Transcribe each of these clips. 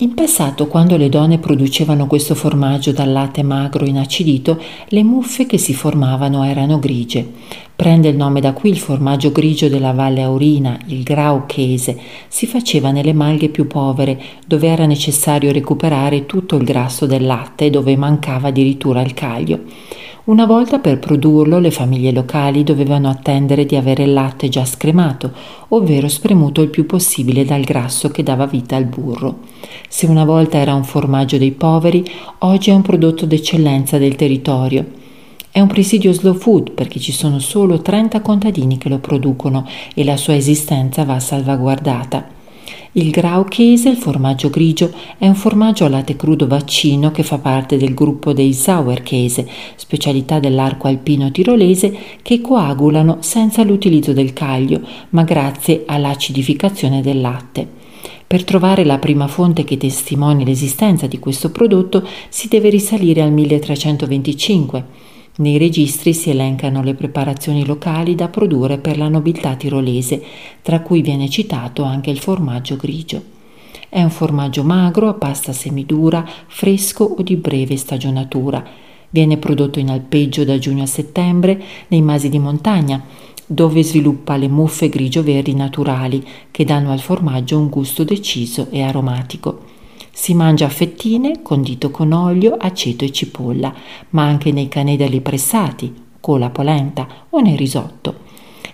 In passato, quando le donne producevano questo formaggio dal latte magro inacidito, le muffe che si formavano erano grigie. Prende il nome da qui il formaggio grigio della Valle Aurina, il Grauchese. Si faceva nelle malghe più povere, dove era necessario recuperare tutto il grasso del latte e dove mancava addirittura il caglio. Una volta per produrlo le famiglie locali dovevano attendere di avere il latte già scremato, ovvero spremuto il più possibile dal grasso che dava vita al burro. Se una volta era un formaggio dei poveri, oggi è un prodotto d'eccellenza del territorio. È un presidio slow food perché ci sono solo 30 contadini che lo producono e la sua esistenza va salvaguardata. Il Graukäse, il formaggio grigio, è un formaggio a latte crudo vaccino che fa parte del gruppo dei Sauerkäse, specialità dell'arco alpino tirolese che coagulano senza l'utilizzo del caglio, ma grazie all'acidificazione del latte. Per trovare la prima fonte che testimoni l'esistenza di questo prodotto si deve risalire al 1325 nei registri si elencano le preparazioni locali da produrre per la nobiltà tirolese, tra cui viene citato anche il formaggio grigio. È un formaggio magro a pasta semidura, fresco o di breve stagionatura. Viene prodotto in alpeggio da giugno a settembre nei masi di montagna, dove sviluppa le muffe grigio-verdi naturali che danno al formaggio un gusto deciso e aromatico. Si mangia a fettine, condito con olio, aceto e cipolla, ma anche nei canedali pressati, con la polenta o nel risotto.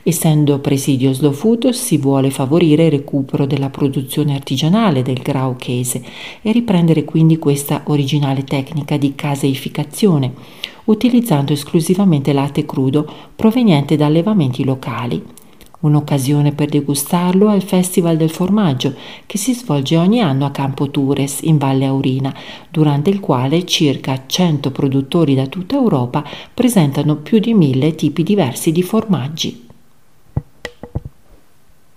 Essendo presidio slow food si vuole favorire il recupero della produzione artigianale del grauchese e riprendere quindi questa originale tecnica di caseificazione, utilizzando esclusivamente latte crudo proveniente da allevamenti locali. Un'occasione per degustarlo è il Festival del Formaggio che si svolge ogni anno a Campo Tures in Valle Aurina, durante il quale circa 100 produttori da tutta Europa presentano più di mille tipi diversi di formaggi.